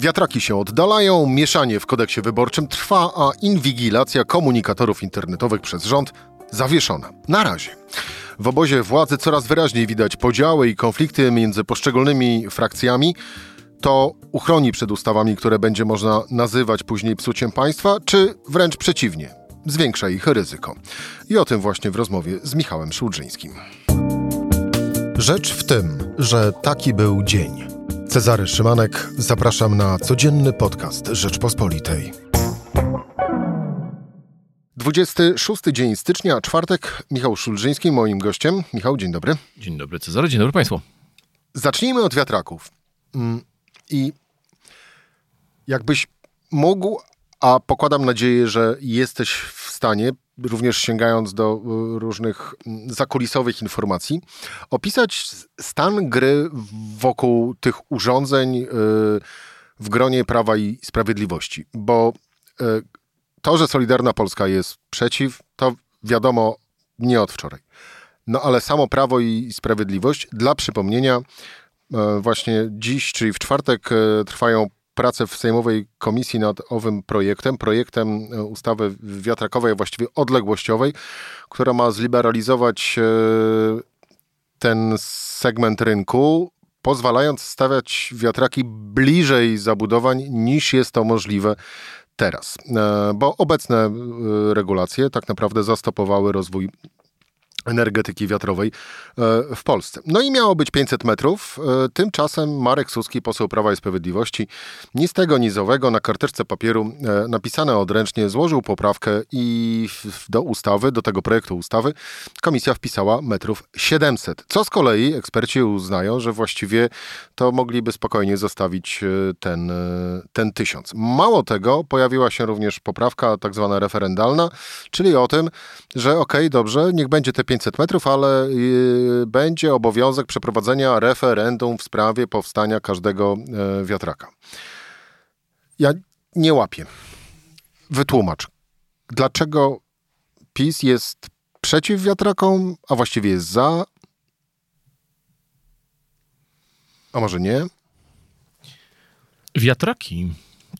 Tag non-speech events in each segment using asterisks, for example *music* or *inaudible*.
Wiatraki się oddalają, mieszanie w kodeksie wyborczym trwa, a inwigilacja komunikatorów internetowych przez rząd zawieszona. Na razie. W obozie władzy coraz wyraźniej widać podziały i konflikty między poszczególnymi frakcjami. To uchroni przed ustawami, które będzie można nazywać później psuciem państwa, czy wręcz przeciwnie, zwiększa ich ryzyko. I o tym właśnie w rozmowie z Michałem Szulżyńskim. Rzecz w tym, że taki był dzień. Cezary Szymanek, zapraszam na codzienny podcast Rzeczpospolitej. 26 dzień stycznia, czwartek. Michał Szulżyński, moim gościem. Michał, dzień dobry. Dzień dobry Cezary, dzień dobry Państwu. Zacznijmy od wiatraków. Mm, I jakbyś mógł, a pokładam nadzieję, że jesteś w stanie, również sięgając do y, różnych mm, zakulisowych informacji, opisać stan gry wokół tych urządzeń y, w gronie Prawa i Sprawiedliwości. Bo y, to, że Solidarna Polska jest przeciw, to wiadomo nie od wczoraj. No ale samo Prawo i Sprawiedliwość, dla przypomnienia, właśnie dziś, czyli w czwartek, trwają pracę w Sejmowej Komisji nad owym projektem, projektem e, ustawy wiatrakowej, a właściwie odległościowej, która ma zliberalizować e, ten segment rynku, pozwalając stawiać wiatraki bliżej zabudowań niż jest to możliwe teraz. E, bo obecne regulacje tak naprawdę zastopowały rozwój energetyki wiatrowej e, w Polsce. No i miało być 500 metrów. E, tymczasem Marek Suski, poseł Prawa i Sprawiedliwości, ni z tego, ni z owego na karteczce papieru e, napisane odręcznie złożył poprawkę i do ustawy, do tego projektu ustawy komisja wpisała metrów 700. Co z kolei eksperci uznają, że właściwie to mogliby spokojnie zostawić ten, ten tysiąc. Mało tego, pojawiła się również poprawka tak zwana referendalna, czyli o tym, że okej, okay, dobrze, niech będzie te 500 metrów, ale y, będzie obowiązek przeprowadzenia referendum w sprawie powstania każdego e, wiatraka. Ja nie łapię. Wytłumacz, dlaczego PiS jest przeciw wiatrakom, a właściwie jest za, a może nie? Wiatraki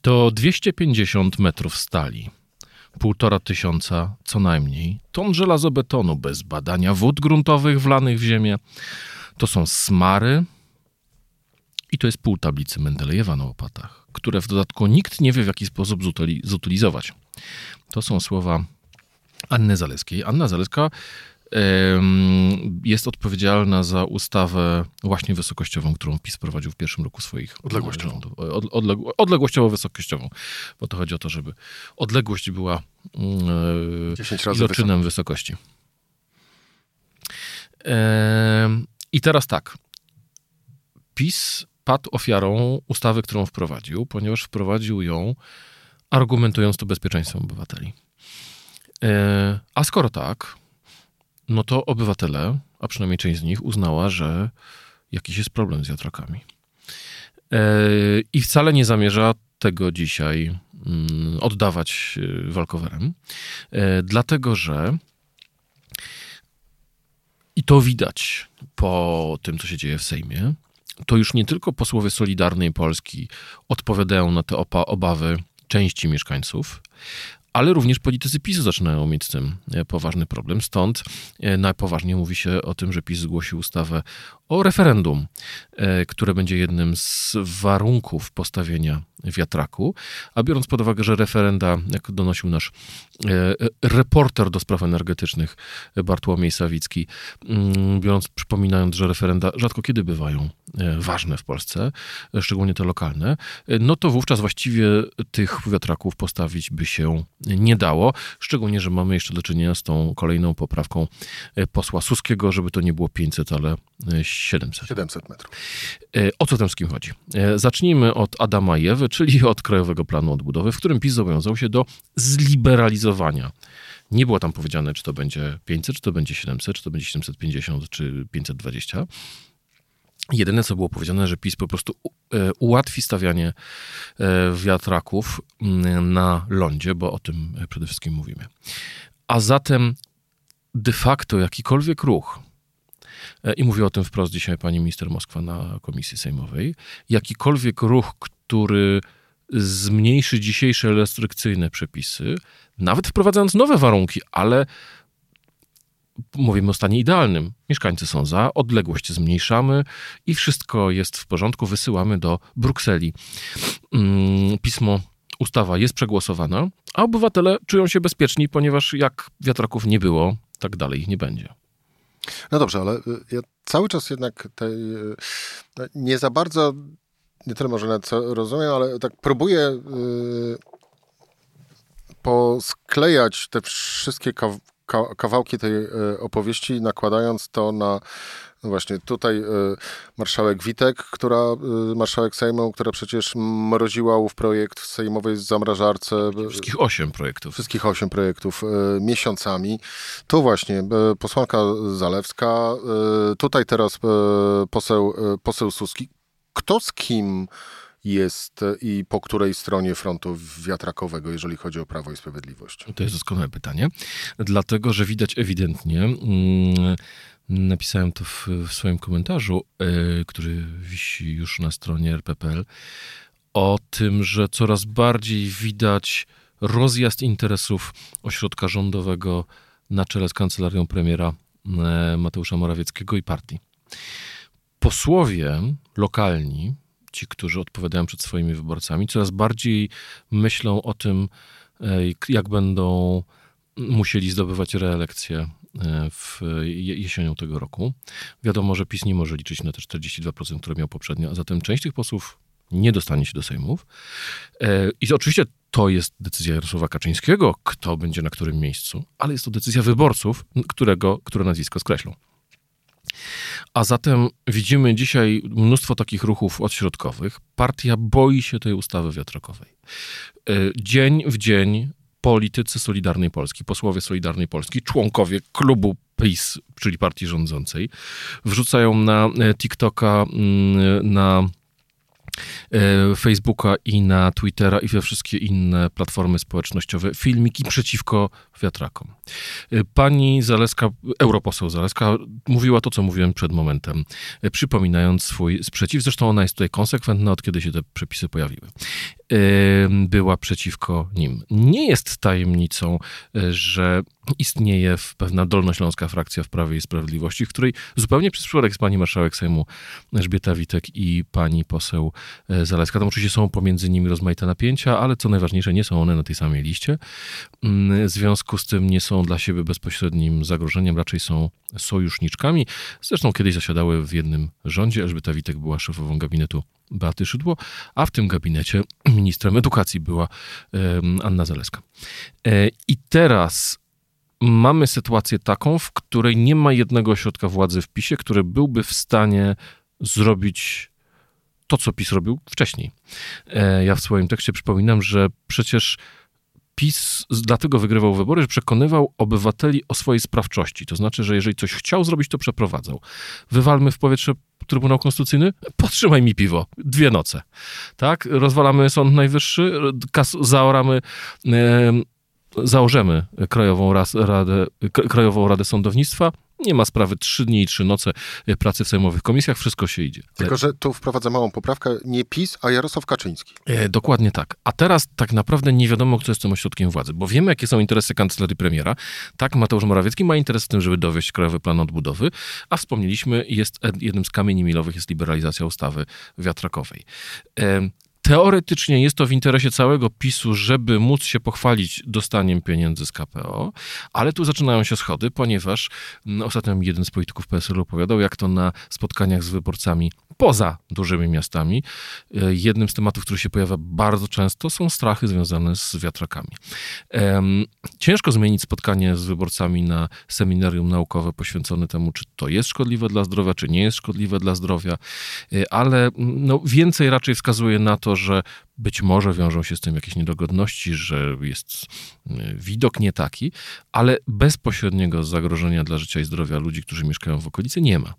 to 250 metrów stali półtora tysiąca co najmniej ton żelazobetonu bez badania wód gruntowych wlanych w ziemię. To są smary i to jest pół tablicy Mendelejewa na łopatach, które w dodatku nikt nie wie w jaki sposób zutylizować. To są słowa Anny Zaleskiej. Anna Zaleska jest odpowiedzialna za ustawę właśnie wysokościową, którą PiS prowadził w pierwszym roku swoich odległościową. rządów. Od, odległo, odległościowo-wysokościową, bo to chodzi o to, żeby odległość była yy, iloczynem wysokości. I teraz tak. PiS padł ofiarą ustawy, którą wprowadził, ponieważ wprowadził ją argumentując to bezpieczeństwem obywateli. E, a skoro tak, no to obywatele, a przynajmniej część z nich, uznała, że jakiś jest problem z wiatrakami. E, I wcale nie zamierza tego dzisiaj mm, oddawać e, walkowerem, e, dlatego że i to widać po tym, co się dzieje w Sejmie, to już nie tylko posłowie Solidarnej Polski odpowiadają na te obawy części mieszkańców, ale również politycy PiSu zaczynają mieć z tym e, poważny problem. Stąd e, najpoważniej mówi się o tym, że PiS zgłosi ustawę o referendum, e, które będzie jednym z warunków postawienia wiatraku. A biorąc pod uwagę, że referenda, jak donosił nasz reporter do spraw energetycznych Bartłomiej Sawicki, mm, biorąc, przypominając, że referenda rzadko kiedy bywają ważne w Polsce, szczególnie te lokalne, no to wówczas właściwie tych wiatraków postawić by się nie dało. Szczególnie, że mamy jeszcze do czynienia z tą kolejną poprawką e, posła Suskiego, żeby to nie było 500, ale 700. E, 700 metrów. E, o co tym wszystkim chodzi? Zacznijmy od Adama i Ewy, czyli od Krajowego Planu Odbudowy, w którym PiS zobowiązał się do zliberalizowania nie było tam powiedziane, czy to będzie 500, czy to będzie 700, czy to będzie 750, czy 520. Jedyne, co było powiedziane, że PiS po prostu e, ułatwi stawianie e, wiatraków mm, na lądzie, bo o tym e, przede wszystkim mówimy. A zatem de facto jakikolwiek ruch, i mówiła o tym wprost dzisiaj pani minister Moskwa na komisji sejmowej, jakikolwiek ruch, który zmniejszy dzisiejsze restrykcyjne przepisy, nawet wprowadzając nowe warunki, ale mówimy o stanie idealnym. Mieszkańcy są za, odległość zmniejszamy i wszystko jest w porządku. Wysyłamy do Brukseli mm, pismo, ustawa jest przegłosowana, a obywatele czują się bezpieczni, ponieważ jak wiatraków nie było, tak dalej ich nie będzie. No dobrze, ale y, ja cały czas jednak y, no, nie za bardzo, nie tyle może nawet co rozumiem, ale tak próbuję yy, posklejać te wszystkie kawałki tej e, opowieści, nakładając to na no właśnie tutaj e, marszałek Witek, która, e, marszałek Sejmu, która przecież mroziła w projekt w sejmowej zamrażarce. Wszystkich osiem projektów. Wszystkich osiem projektów miesiącami. Tu właśnie posłanka Zalewska, tutaj teraz poseł, poseł Suski. Kto z kim jest i po której stronie frontu wiatrakowego, jeżeli chodzi o Prawo i Sprawiedliwość? To jest doskonałe pytanie, dlatego że widać ewidentnie, mm, napisałem to w, w swoim komentarzu, yy, który wisi już na stronie rppl, o tym, że coraz bardziej widać rozjazd interesów ośrodka rządowego na czele z kancelarią premiera e, Mateusza Morawieckiego i partii. Posłowie lokalni, ci, którzy odpowiadają przed swoimi wyborcami, coraz bardziej myślą o tym, e, jak będą musieli zdobywać reelekcję e, w jesienią tego roku. Wiadomo, że PiS nie może liczyć na te 42%, które miał poprzednio, a zatem część tych posłów nie dostanie się do Sejmów. E, I oczywiście to jest decyzja Jarosława Kaczyńskiego, kto będzie na którym miejscu, ale jest to decyzja wyborców, którego, które nazwisko skreślą. A zatem widzimy dzisiaj mnóstwo takich ruchów odśrodkowych. Partia boi się tej ustawy wiatrakowej. E, dzień w dzień politycy Solidarnej Polski, posłowie Solidarnej Polski, członkowie klubu PiS, czyli partii rządzącej, wrzucają na e, TikToka, mm, na Facebooka i na Twittera i we wszystkie inne platformy społecznościowe filmiki przeciwko wiatrakom. E, pani Zaleska, europoseł Zaleska mówiła to, co mówiłem przed momentem, e, przypominając swój sprzeciw. Zresztą ona jest tutaj konsekwentna od kiedy się te przepisy pojawiły. Była przeciwko nim. Nie jest tajemnicą, że istnieje pewna dolnośląska frakcja w Prawie i Sprawiedliwości, w której zupełnie przez przypadek z pani marszałek Sejmu Elżbieta Witek i pani poseł e, Zaleska. Tam oczywiście są pomiędzy nimi rozmaite napięcia, ale co najważniejsze, nie są one na tej samej liście. Mm, w związku z tym nie są dla siebie bezpośrednim zagrożeniem, raczej są sojuszniczkami. Zresztą kiedyś zasiadały w jednym rządzie. Elżbieta Witek była szefową gabinetu Beaty Szydło, a w tym gabinecie *clears throat* ministrem edukacji była Anna Zaleska. E, I teraz mamy sytuację taką, w której nie ma jednego ośrodka władzy w PiSie, który byłby w stanie zrobić to, co PiS robił wcześniej. E, ja w swoim tekście przypominam, że przecież PiS dlatego wygrywał wybory, że przekonywał obywateli o swojej sprawczości. To znaczy, że jeżeli coś chciał zrobić, to przeprowadzał. Wywalmy w powietrze Trybunał Konstytucyjny? Potrzymaj mi piwo. Dwie noce. Tak? Rozwalamy Sąd Najwyższy, kas- zaoramy założymy Krajową Radę, Krajową Radę Sądownictwa, nie ma sprawy trzy dni i trzy noce pracy w sejmowych komisjach, wszystko się idzie. Tylko, że tu wprowadza małą poprawkę, nie PiS, a Jarosław Kaczyński. E, dokładnie tak. A teraz tak naprawdę nie wiadomo, kto jest tym ośrodkiem władzy, bo wiemy, jakie są interesy kancelarii premiera. Tak, Mateusz Morawiecki ma interes w tym, żeby dowieść Krajowy Plan Odbudowy, a wspomnieliśmy, jest jednym z kamieni milowych jest liberalizacja ustawy wiatrakowej. E, Teoretycznie jest to w interesie całego PiSu, żeby móc się pochwalić dostaniem pieniędzy z KPO, ale tu zaczynają się schody, ponieważ mm, ostatnio jeden z polityków PSL opowiadał, jak to na spotkaniach z wyborcami poza dużymi miastami, e, jednym z tematów, który się pojawia bardzo często, są strachy związane z wiatrakami. Ciężko zmienić spotkanie z wyborcami na seminarium naukowe poświęcone temu, czy to jest szkodliwe dla zdrowia, czy nie jest szkodliwe dla zdrowia, e, ale no, więcej raczej wskazuje na to, że być może wiążą się z tym jakieś niedogodności, że jest e, widok nie taki, ale bezpośredniego zagrożenia dla życia i zdrowia ludzi, którzy mieszkają w okolicy, nie ma.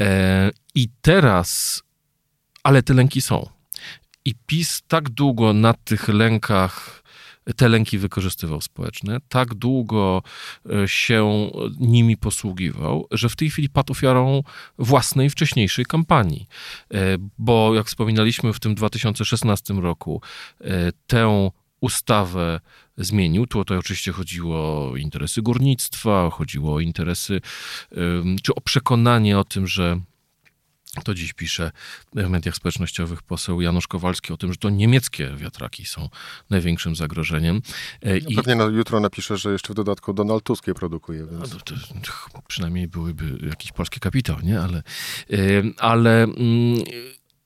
E, I teraz, ale te lęki są. I PiS tak długo na tych lękach te lęki wykorzystywał społeczne, tak długo e, się nimi posługiwał, że w tej chwili padł ofiarą własnej wcześniejszej kampanii. E, bo jak wspominaliśmy w tym 2016 roku, tę ustawę zmienił. Tu to oczywiście chodziło o interesy górnictwa, chodziło o interesy, czy o przekonanie o tym, że to dziś pisze w mediach społecznościowych poseł Janusz Kowalski o tym, że to niemieckie wiatraki są największym zagrożeniem. E, I... Pewnie no, jutro napisze, że jeszcze w dodatku Donald Tusk je produkuje. Więc... No, to, to, przynajmniej byłyby jakiś polski kapitał, nie? Ale, ale mm,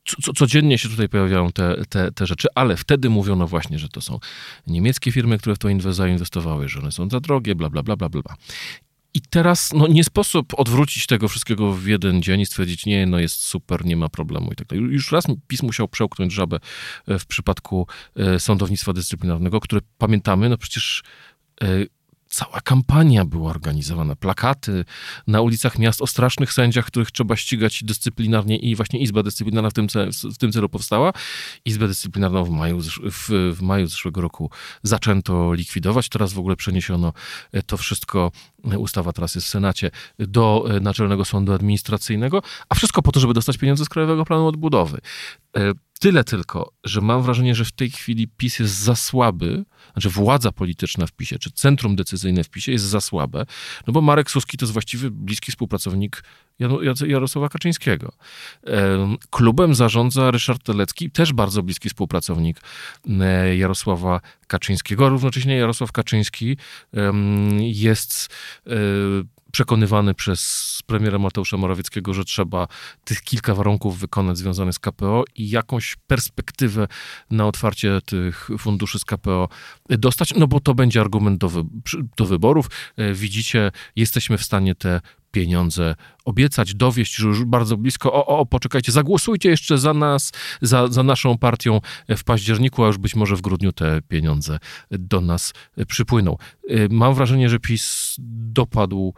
co, codziennie się tutaj pojawiają te, te, te rzeczy, ale wtedy mówiono właśnie, że to są niemieckie firmy, które w to zainwestowały, że one są za drogie, bla, bla, bla, bla, bla. I teraz no, nie sposób odwrócić tego wszystkiego w jeden dzień i stwierdzić, nie, no jest super, nie ma problemu i tak dalej. Już raz PiS musiał przełknąć żabę e, w przypadku e, sądownictwa dyscyplinarnego, które pamiętamy, no przecież e, cała kampania była organizowana, plakaty na ulicach miast o strasznych sędziach, których trzeba ścigać dyscyplinarnie i właśnie Izba Dyscyplinarna w tym, w tym celu powstała. Izbę Dyscyplinarną w maju, w, w maju zeszłego roku zaczęto likwidować, teraz w ogóle przeniesiono e, to wszystko, e, ustawa teraz jest w Senacie, do e, Naczelnego Sądu Administracyjnego, a wszystko po to, żeby dostać pieniądze z Krajowego Planu Odbudowy. Tyle tylko, że mam wrażenie, że w tej chwili PiS jest za słaby, znaczy władza polityczna w PiSie, czy centrum decyzyjne w PiSie jest za słabe, no bo Marek Suski to jest właściwy bliski współpracownik Jarosława Kaczyńskiego. Klubem zarządza Ryszard Telecki, też bardzo bliski współpracownik Jarosława Kaczyńskiego, równocześnie Jarosław Kaczyński jest e, przekonywany przez premiera Mateusza Morawieckiego, że trzeba tych kilka warunków wykonać związanych z KPO i jakąś perspektywę na otwarcie tych funduszy z KPO dostać, no bo to będzie argument do, wy do wyborów. E, widzicie, jesteśmy w stanie te pieniądze obiecać, dowieść, że już bardzo blisko, o, o, poczekajcie, zagłosujcie jeszcze za nas, za, za naszą partią w październiku, a już być może w grudniu te pieniądze do nas przypłyną. E, mam wrażenie, że PiS dopadł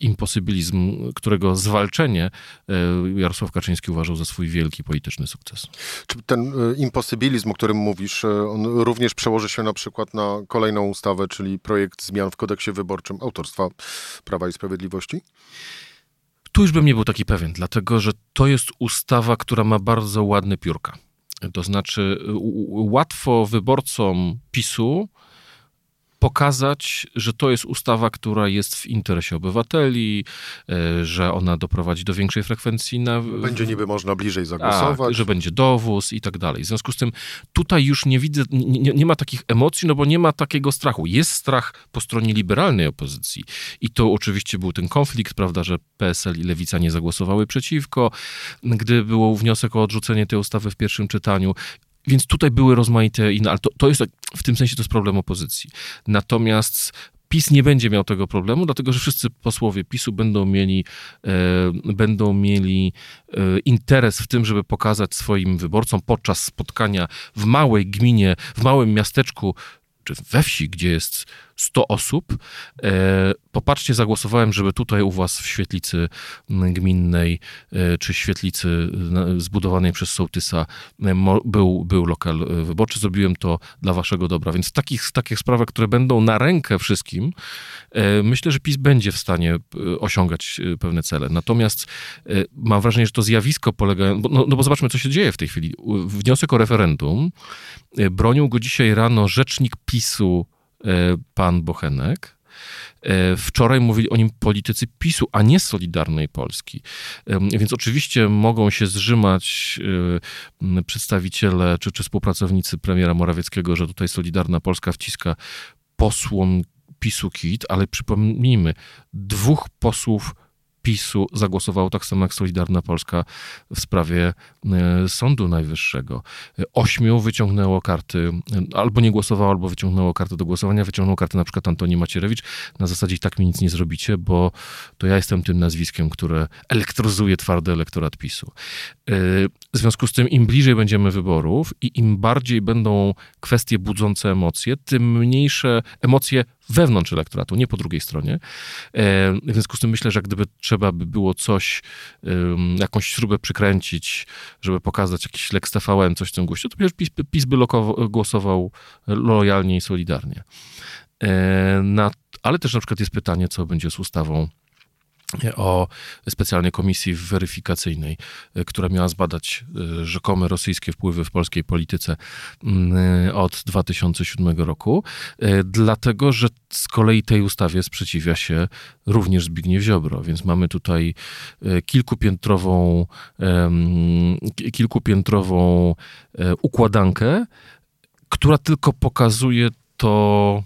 imposybilizm, którego zwalczenie e, Jarosław Kaczyński uważał za swój wielki polityczny sukces. Czy ten e, imposybilizm, o którym mówisz, on również przełoży się na przykład na kolejną ustawę, czyli projekt zmian w kodeksie wyborczym autorstwa Prawa i Sprawiedliwości? Tu już bym nie był taki pewien, dlatego że to jest ustawa, która ma bardzo ładne piórka. To znaczy, łatwo wyborcom PiSu pokazać, że to jest ustawa, która jest w interesie obywateli, e, że ona doprowadzi do większej frekwencji na... Będzie niby można bliżej zagłosować. Tak, że będzie dowóz i tak dalej. W związku z tym tutaj już nie widzę, nie, nie, ma takich emocji, no bo nie ma takiego strachu. Jest strach po stronie liberalnej opozycji i to oczywiście był ten konflikt, prawda, że PSL i Lewica nie zagłosowały przeciwko, gdy był wniosek o odrzucenie tej ustawy w pierwszym czytaniu. Więc tutaj były rozmaite inne, ale to, to jest, w tym sensie to jest problem opozycji. Natomiast PiS nie będzie miał tego problemu, dlatego że wszyscy posłowie PiSu będą mieli, e, będą mieli e, interes w tym, żeby pokazać swoim wyborcom podczas spotkania w małej gminie, w małym miasteczku czy we wsi, gdzie jest 100 osób, e, popatrzcie, zagłosowałem, żeby tutaj u was w świetlicy gminnej, e, czy świetlicy zbudowanej przez sołtysa e, był, był lokal wyborczy. Zrobiłem to dla waszego dobra. Więc takich, takich sprawach, które będą na rękę wszystkim, myślę, że PiS będzie w stanie osiągać pewne cele. Natomiast mam wrażenie, że to zjawisko polega... No, no bo zobaczmy, co się dzieje w tej chwili. Wniosek o referendum bronił go dzisiaj rano rzecznik PiSu pan Bochenek. E, wczoraj mówili o nim politycy PiSu, a nie Solidarnej Polski. Więc oczywiście mogą się zrzymać e, przedstawiciele czy, czy współpracownicy premiera Morawieckiego, że tutaj Solidarna Polska wciska posłom PiSu kit, ale przypomnijmy, dwóch posłów PiSu zagłosowało tak samo jak Solidarna Polska w sprawie e, Sądu Najwyższego. Ośmiu wyciągnęło karty, e, albo nie głosowało, albo wyciągnęło karty do głosowania, wyciągnął kartę na przykład Antoni Macierewicz. Na zasadzie tak mi nic nie zrobicie, bo to ja jestem tym nazwiskiem, które elektryzuje twardy elektorat PiSu. E, w związku z tym im bliżej będziemy wyborów i im bardziej będą kwestie budzące emocje, tym mniejsze emocje wewnątrz elektoratu, nie po drugiej stronie. E, w związku z tym myślę, że gdyby trzeba by było coś, jakąś śrubę przykręcić, żeby pokazać jakiś Lex TVN, coś w tym guście, to PiS, PiS by lokowo, głosował lojalnie i solidarnie. E, na, ale też na przykład jest pytanie, co będzie z ustawą o specjalnej komisji weryfikacyjnej, e, która miała zbadać e, rzekome rosyjskie wpływy w polskiej polityce mm, e, od 2007 roku, dlatego że z kolei tej ustawie sprzeciwia się również Zbigniew Ziobro, więc mamy tutaj kilkupiętrową, kilkupiętrową układankę, która tylko pokazuje to,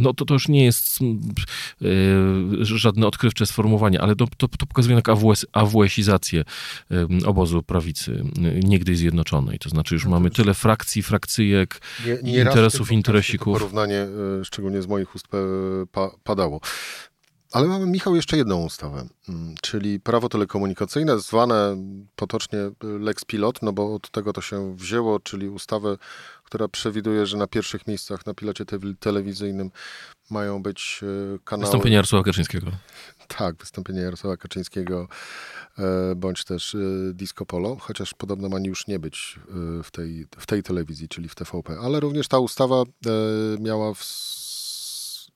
no to, to już nie jest yy, żadne odkrywcze sformułowanie, ale to, to, to pokazuje jak AWS, AWS-izację yy, obozu prawicy, yy, niegdyś zjednoczonej. To znaczy już no mamy tyle frakcji, frakcyjek, nie, nie interesów, interesików. Porównanie, szczególnie z moich ust, pa, padało. Ale mamy, Michał, jeszcze jedną ustawę, mm, czyli prawo telekomunikacyjne, zwane potocznie Lex Pilot, no bo od tego to się wzięło, czyli ustawę, która przewiduje, że na pierwszych miejscach na pilocie te telewizyjnym mają być e, kanały... Wystąpienie Jarosława Kaczyńskiego. Tak, wystąpienie Jarosława Kaczyńskiego, e, bądź też e, Disco Polo, chociaż podobno ma już nie być w tej, w tej telewizji, czyli w TVP. Ale również ta ustawa miała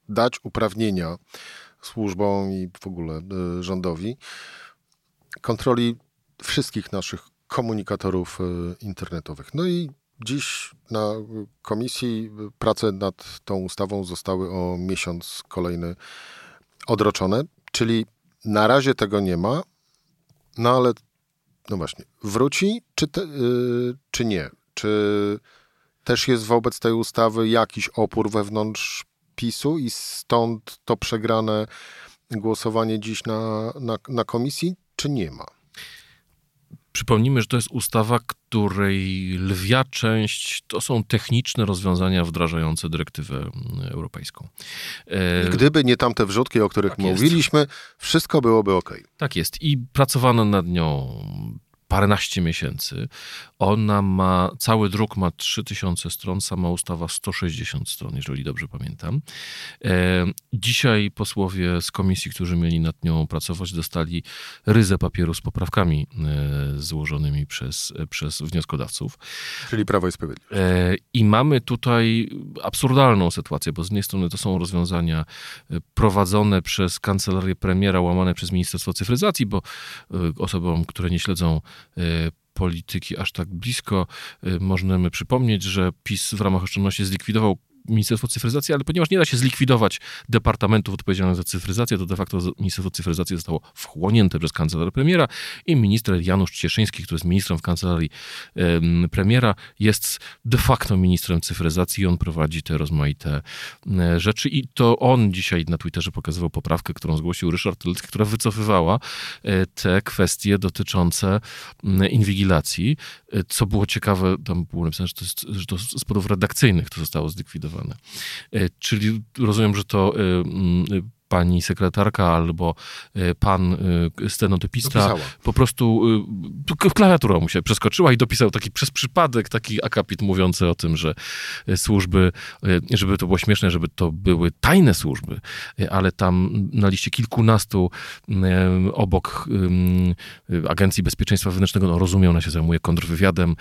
dać uprawnienia służbom i w ogóle rządowi kontroli wszystkich naszych komunikatorów internetowych. No i Dziś na komisji prace nad tą ustawą zostały o miesiąc kolejny odroczone, czyli na razie tego nie ma, no ale no właśnie, wróci czy, te, yy, czy nie? Czy też jest wobec tej ustawy jakiś opór wewnątrz PiSu i stąd to przegrane głosowanie dziś na, na, na komisji, czy nie ma? Przypomnijmy, że to jest ustawa, której lwia część to są techniczne rozwiązania wdrażające dyrektywę europejską. E, Gdyby nie tamte wrzutki, o których tak mówiliśmy, jest. wszystko byłoby ok. Tak jest. I pracowano nad nią paręnaście miesięcy. Ona ma, cały druk ma 3000 stron, sama ustawa 160 stron, jeżeli dobrze pamiętam. E, dzisiaj posłowie z komisji, którzy mieli nad nią pracować, dostali ryzę papieru z poprawkami e, złożonymi przez, przez wnioskodawców. Czyli Prawo i Sprawiedliwość. E, I mamy tutaj absurdalną sytuację, bo z jednej strony to są rozwiązania prowadzone przez kancelarię premiera, łamane przez Ministerstwo Cyfryzacji, bo osobom, które nie śledzą polityki aż tak blisko, możemy przypomnieć, że PiS w ramach oszczędności zlikwidował Ministerstwo Cyfryzacji, ale ponieważ nie da się zlikwidować departamentów odpowiedzialnych za cyfryzację, to de facto Ministerstwo Cyfryzacji zostało wchłonięte przez kancelarię premiera i minister Janusz Cieszyński, który jest ministrem w kancelarii premiera, jest de facto ministrem cyfryzacji i on prowadzi te rozmaite um, rzeczy i to on dzisiaj na Twitterze pokazywał poprawkę, którą zgłosił Ryszard Tylecki, która wycofywała um, te kwestie dotyczące inwigilacji. E, co było ciekawe, tam było napisane, że to, jest, że to z powodów redakcyjnych to zostało zlikwidowane E, czyli rozumiem, że to e, pani sekretarka albo e, pan stenotypista Dopisała. po prostu klawiatura mu się przeskoczyła i dopisał taki przez przypadek taki akapit mówiący o tym, że służby, żeby to było śmieszne, żeby to były tajne służby, ale tam na liście kilkunastu obok Agencji Bezpieczeństwa Wewnętrznego, no rozumiem, ona się zajmuje kontrwywiadem,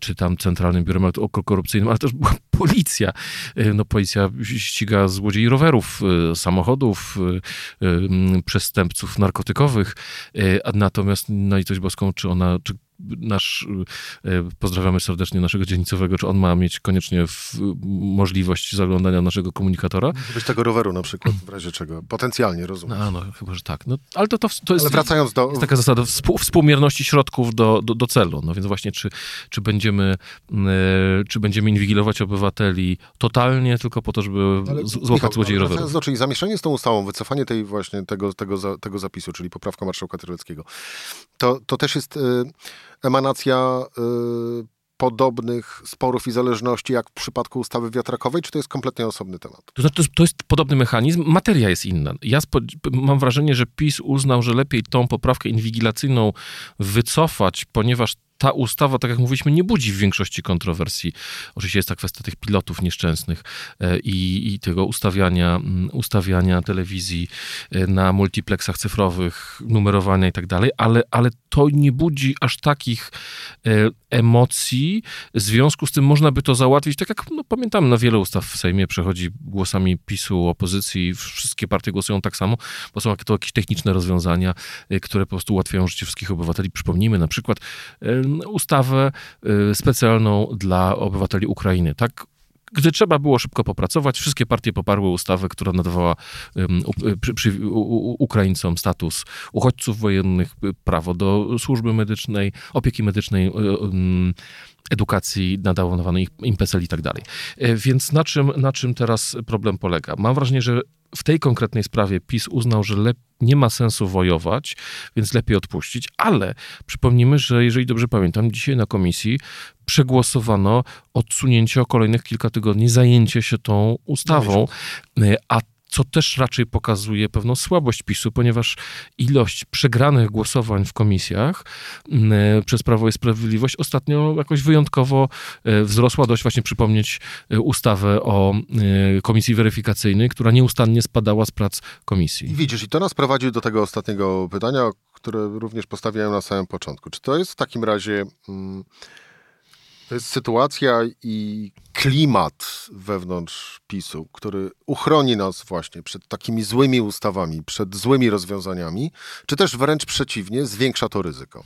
czy tam Centralnym Biurem Korupcyjnym, ale też była *laughs* policja. No, policja ściga złodziei rowerów, samochodów, e, przestępców narkotykowych. Natomiast na litość boską, czy ona, czy nasz, e, pozdrawiamy serdecznie naszego dzielnicowego, czy on ma mieć koniecznie możliwość zaglądania naszego komunikatora? Być tego roweru na przykład, w razie czego. Potencjalnie, rozumiem. No, no chyba, że tak. No, ale to, to, to jest, ale wracając do... jest taka zasada współ, współmierności środków do, do, do, celu. No więc właśnie, czy, czy, będziemy, e, czy będziemy inwigilować obywateli totalnie, tylko po to, żeby ale, złapać Michał, złodziei roweru. Do, czyli zamieszanie z tą ustawą, wycofanie tej właśnie tego, tego, tego zapisu, czyli poprawka marszałka Terleckiego, to, to też jest... Y emanacja y, podobnych sporów i zależności jak w przypadku ustawy wiatrakowej, czy to jest kompletnie osobny temat? To znaczy, to jest, to jest podobny mechanizm, materia jest inna. Ja mam wrażenie, że PiS uznał, że lepiej tą poprawkę inwigilacyjną wycofać, ponieważ ta ustawa, tak jak mówiliśmy, nie budzi w większości kontrowersji. Oczywiście jest ta kwestia tych pilotów nieszczęsnych e, i, i tego ustawiania, ustawiania telewizji e, na multiplexach cyfrowych, numerowania i tak dalej, ale, ale to nie budzi aż takich e, emocji. W związku z tym można by to załatwić, tak jak no, pamiętamy, na wiele ustaw w Sejmie przechodzi głosami PiSu, opozycji, wszystkie partie głosują tak samo, bo są to jakieś techniczne rozwiązania, które po prostu ułatwiają życie wszystkich obywateli. Przypomnijmy na przykład ustawę specjalną dla obywateli Ukrainy. Tak gdy trzeba było szybko popracować, wszystkie partie poparły ustawę, która nadawała um, przy, przy, u, Ukraińcom status uchodźców wojennych, prawo do służby medycznej, opieki medycznej, um, edukacji nadawanej im PESEL i tak dalej. E, więc na czym, na czym teraz problem polega? Mam wrażenie, że w tej konkretnej sprawie PiS uznał, że nie ma sensu wojować, więc lepiej odpuścić, ale przypomnijmy, że jeżeli dobrze pamiętam, dzisiaj na komisji przegłosowano odsunięcie o kolejnych kilka tygodni, zajęcie się tą ustawą, e, a co też raczej pokazuje pewną słabość PiSu, ponieważ ilość przegranych głosowań w komisjach mm, przez Prawo i Sprawiedliwość ostatnio jakoś wyjątkowo e, wzrosła. Dość właśnie przypomnieć e, ustawę o e, komisji weryfikacyjnej, która nieustannie spadała z prac komisji. I widzisz, i to nas prowadzi do tego ostatniego pytania, które również postawiałem na samym początku. Czy to jest w takim razie... Hmm to jest sytuacja i klimat wewnątrz PiSu, który uchroni nas właśnie przed takimi złymi ustawami, przed złymi rozwiązaniami, czy też wręcz przeciwnie, zwiększa to ryzyko?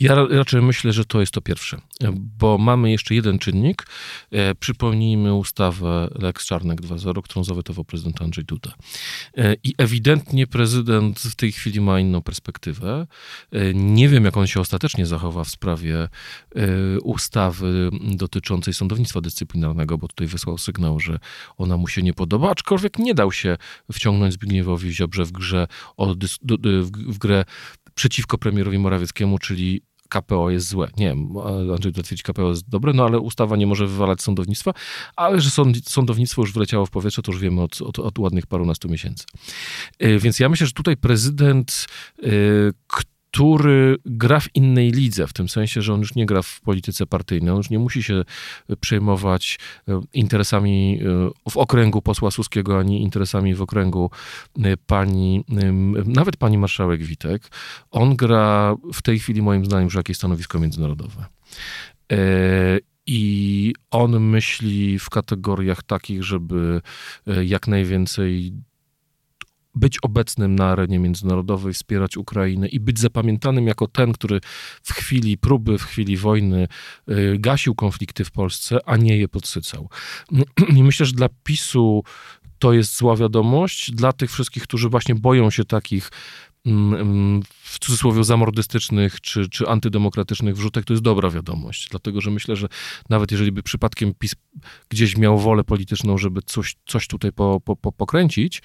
Ja raczej myślę, że to jest to pierwsze, bo mamy jeszcze jeden czynnik. E, przypomnijmy ustawę Lex Czarnek 2.0, którą zawetował prezydent Andrzej Duda. E, I ewidentnie prezydent w tej chwili ma inną perspektywę. E, nie wiem, jak on się ostatecznie zachowa w sprawie ustawy dotyczącej sądownictwa dyscyplinarnego, bo tutaj wysłał sygnał, że ona mu się nie podoba, aczkolwiek nie dał się wciągnąć Zbigniewowi Ziobrze w grze o, w grę przeciwko premierowi Morawieckiemu, czyli KPO jest złe. Nie wiem, Andrzej Duda KPO jest dobre, no ale ustawa nie może wywalać sądownictwa, ale że sąd, sądownictwo już wyleciało w powietrze, to już wiemy od, od, od ładnych parunastu miesięcy. E, więc ja myślę, że tutaj prezydent, e, który gra w innej lidze, w tym sensie, że on już nie gra w polityce partyjnej, on już nie musi się przejmować e, interesami e, w okręgu posła Suskiego, ani interesami w okręgu e, pani, nawet pani marszałek Witek. On gra w tej chwili, moim zdaniem, już jakieś stanowisko międzynarodowe. I on myśli w kategoriach takich, żeby jak najwięcej być obecnym na arenie międzynarodowej, wspierać Ukrainę i być zapamiętanym jako ten, który w chwili próby, w chwili wojny y, gasił konflikty w Polsce, a nie je podsycał. *clears throat* I myślę, że dla PiSu to jest zła wiadomość. Dla tych wszystkich, którzy właśnie boją się takich w cudzysłowie zamordystycznych czy, czy antydemokratycznych wrzutek, to jest dobra wiadomość. Dlatego, że myślę, że nawet jeżeli by przypadkiem PiS gdzieś miał wolę polityczną, żeby coś, coś tutaj po, po, po pokręcić,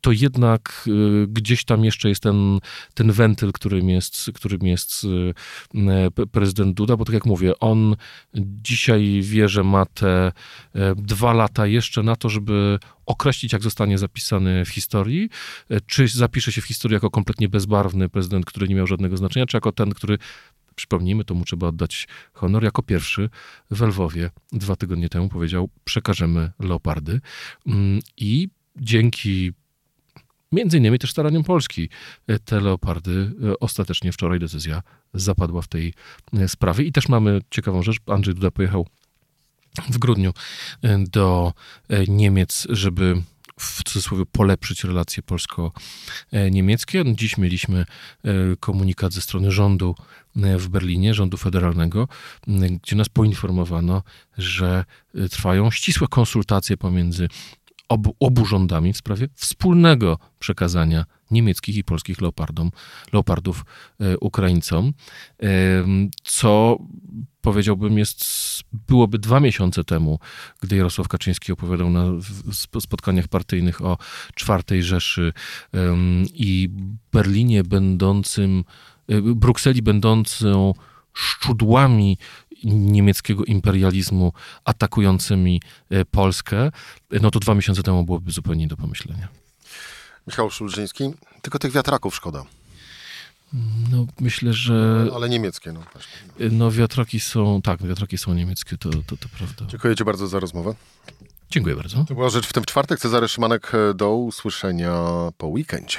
to jednak y, gdzieś tam jeszcze jest ten, ten wentyl, którym jest, którym jest y, prezydent Duda, bo tak jak mówię, on dzisiaj wie, że ma te y, dwa lata jeszcze na to, żeby określić, jak zostanie zapisany w historii, czy zapisze się w historii jako kompletnie bezbarwny prezydent, który nie miał żadnego znaczenia, czy jako ten, który przypomnijmy, to mu trzeba oddać honor, jako pierwszy w Lwowie dwa tygodnie temu powiedział, przekażemy leopardy. Mm, i dzięki między innymi też staraniom Polski e, te leopardy e, ostatecznie wczoraj decyzja zapadła w tej e, sprawie. I też mamy ciekawą rzecz, Andrzej Duda pojechał w grudniu do Niemiec, żeby w cudzysłowie polepszyć relacje polsko-niemieckie. Dziś mieliśmy e, komunikat ze strony rządu e, w Berlinie, rządu federalnego, gdzie nas poinformowano, że e, trwają ścisłe konsultacje pomiędzy obu, obu rządami w sprawie wspólnego przekazania niemieckich i polskich leopardom, leopardów Ukraińcom, co powiedziałbym, jest, byłoby dwa miesiące temu, gdy Jarosław Kaczyński opowiadał na spotkaniach partyjnych o czwartej Rzeszy i Berlinie będącym, e, Brukseli będącą szczudłami niemieckiego imperializmu atakującymi e, Polskę, no to dwa miesiące temu byłoby zupełnie nie do pomyślenia. Michał Szulżyński, tylko tych wiatraków szkoda. No, myślę, że... Ale niemieckie, no właśnie. No, wiatraki są... Tak, wiatraki są niemieckie, to, to, to prawda. Dziękuję Ci bardzo za rozmowę. Dziękuję bardzo. To była rzecz w tym czwartek. Cezary Szymanek, do usłyszenia po weekendzie.